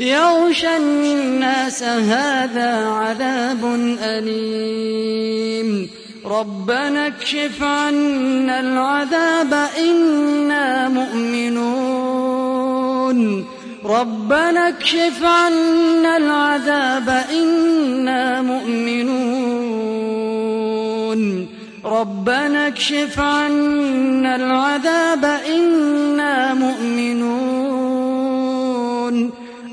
يغشى الناس هذا عذاب أليم. ربنا اكشف عنا العذاب إنا مؤمنون. ربنا اكشف عنا العذاب إنا مؤمنون. ربنا اكشف عنا العذاب إنا مؤمنون.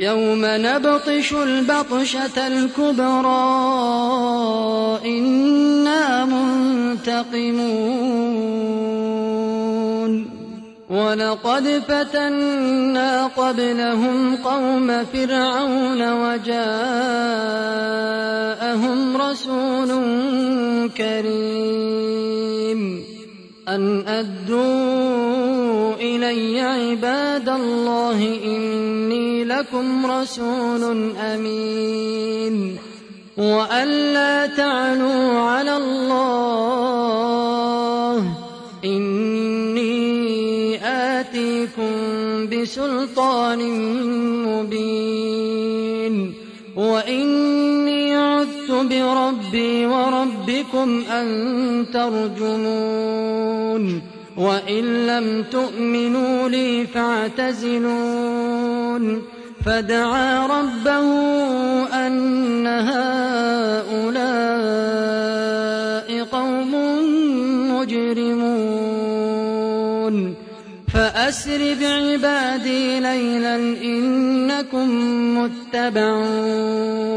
يوم نبطش البطشة الكبرى إنا منتقمون. ولقد فتنا قبلهم قوم فرعون وجاءهم رسول كريم. أن أدوا إلي عباد الله إني لكم رسول أمين. وأن لا تعلوا على الله. إني آتيكم بسلطان مبين. وإني عذت بربي وربكم أن ترجمون. وإن لم تؤمنوا لي فاعتزلون. فدعا ربه أن هؤلاء قوم مجرمون. فأسر بعبادي ليلا إنكم متبعون.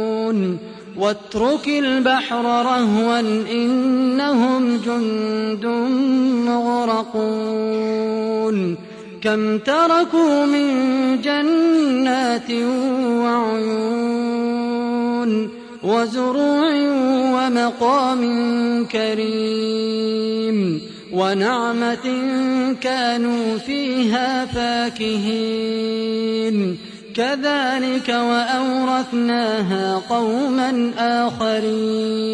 واترك البحر رهوا إنهم جند مغرقون. كم تركوا من جنات وعيون وزروع ومقام كريم ونعمة كانوا فيها فاكهين. كذلك وأورثناها قوما آخرين.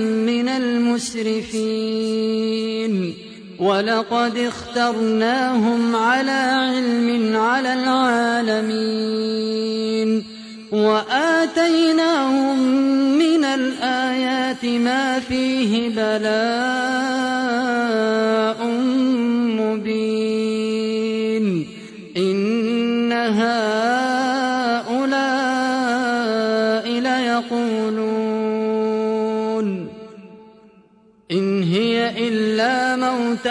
المسرفين. ولقد اخترناهم على علم على العالمين. وآتيناهم من الآيات ما فيه بلاء.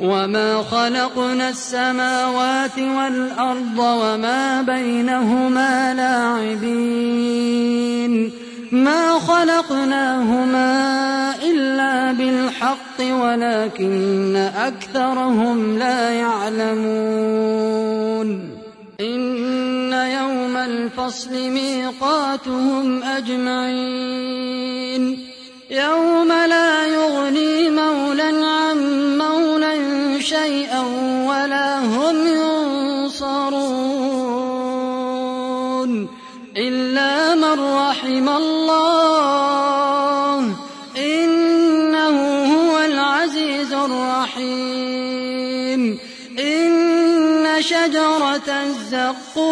وما خلقنا السماوات والأرض وما بينهما لاعبين ما خلقناهما إلا بالحق ولكن أكثرهم لا يعلمون إن يوم الفصل ميقاتهم أجمعين يوم لا يغني مولى عن شيئا ولا هم ينصرون إلا من رحم الله إنه هو العزيز الرحيم إن شجرة الزقوم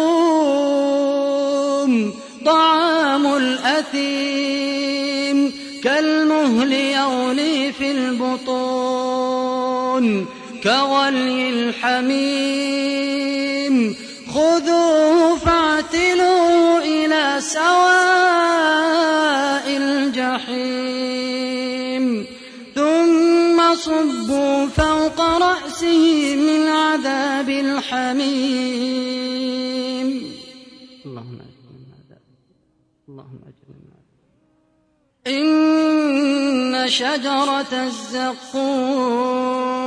طعام الأثيم كالمهل يغلي في البطون كغلي الحميم. خذوه فاعتلوه إلى سواء الجحيم. ثم صبوا فوق رأسه من عذاب الحميم. اللهم أجل من عذاب اللهم أجل من عذاب إن شجرة الزقوم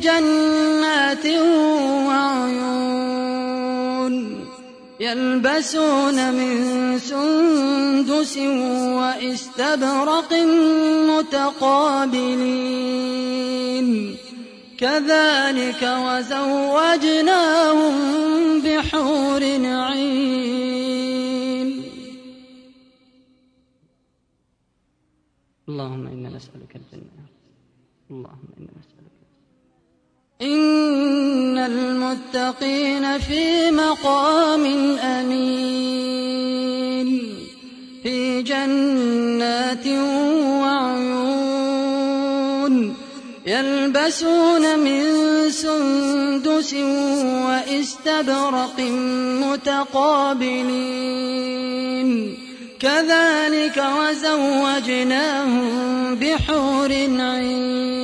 جنات وعيون يلبسون من سندس واستبرق متقابلين. كذلك وزوجناهم بحور عين. اللهم إنا نسألك الجنة. اللهم إنا نسألك إن المتقين في مقام أمين في جنات وعيون يلبسون من سندس واستبرق متقابلين كذلك وزوجناهم بحور عين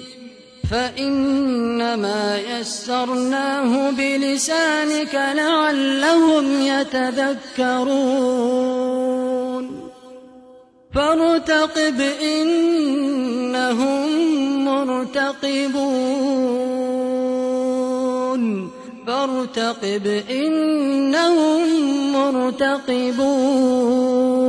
فإنما يسرناه بلسانك لعلهم يتذكرون. فارتقب إنهم مرتقبون. فارتقب إنهم مرتقبون.